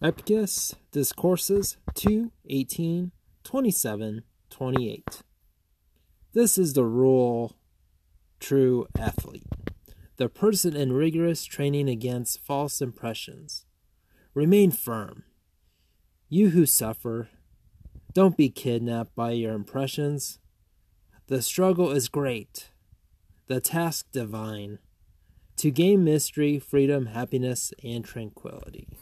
Epictetus Discourses 2 18, 27, 28. This is the rule true athlete, the person in rigorous training against false impressions. Remain firm. You who suffer, don't be kidnapped by your impressions. The struggle is great, the task divine, to gain mystery, freedom, happiness, and tranquility.